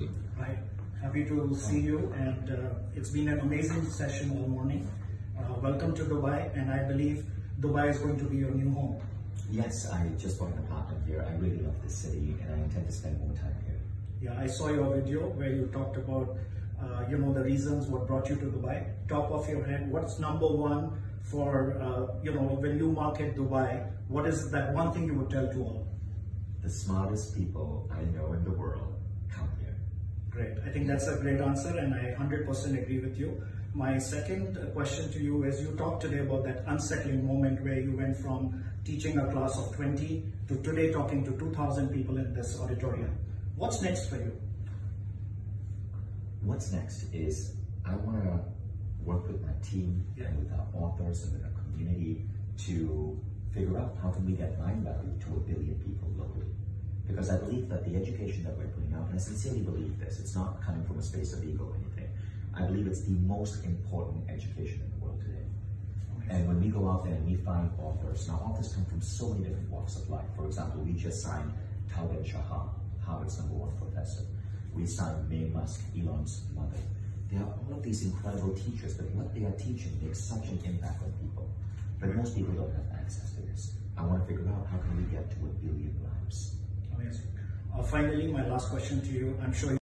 Hi, happy to see you, and uh, it's been an amazing session all morning. Uh, welcome to Dubai, and I believe Dubai is going to be your new home. Yes, I just bought an apartment here. I really love this city and I intend to spend more time here. Yeah, I saw your video where you talked about, uh, you know, the reasons what brought you to Dubai. Top of your head, what's number one for, uh, you know, when you market Dubai? What is that one thing you would tell to all? The smartest people I know in the world come I think that's a great answer, and I 100% agree with you. My second question to you is you talked today about that unsettling moment where you went from teaching a class of 20 to today talking to 2,000 people in this auditorium. What's next for you? What's next is I want to work with my team Yeah. and with our authors and with our community to figure out how can we get Mindvalley to a billion people locally. Because I believe that the education that we're putting out, and I sincerely believe this, it's not coming from a space of ego or anything. I believe it's the most important education in the world today. And when we go out there and we find authors, now authors come from so many different walks of life. For example, we just signed Tal Ben Shahar, Harvard's number one professor. We signed Maye Musk, Elon's mother. There are all of these incredible teachers, but what they are teaching makes such an impact on people. But most people don't have access to this. I want to figure out how can we get to a billion lives. Amazing. Uh, finally, my last question to you. I'm sure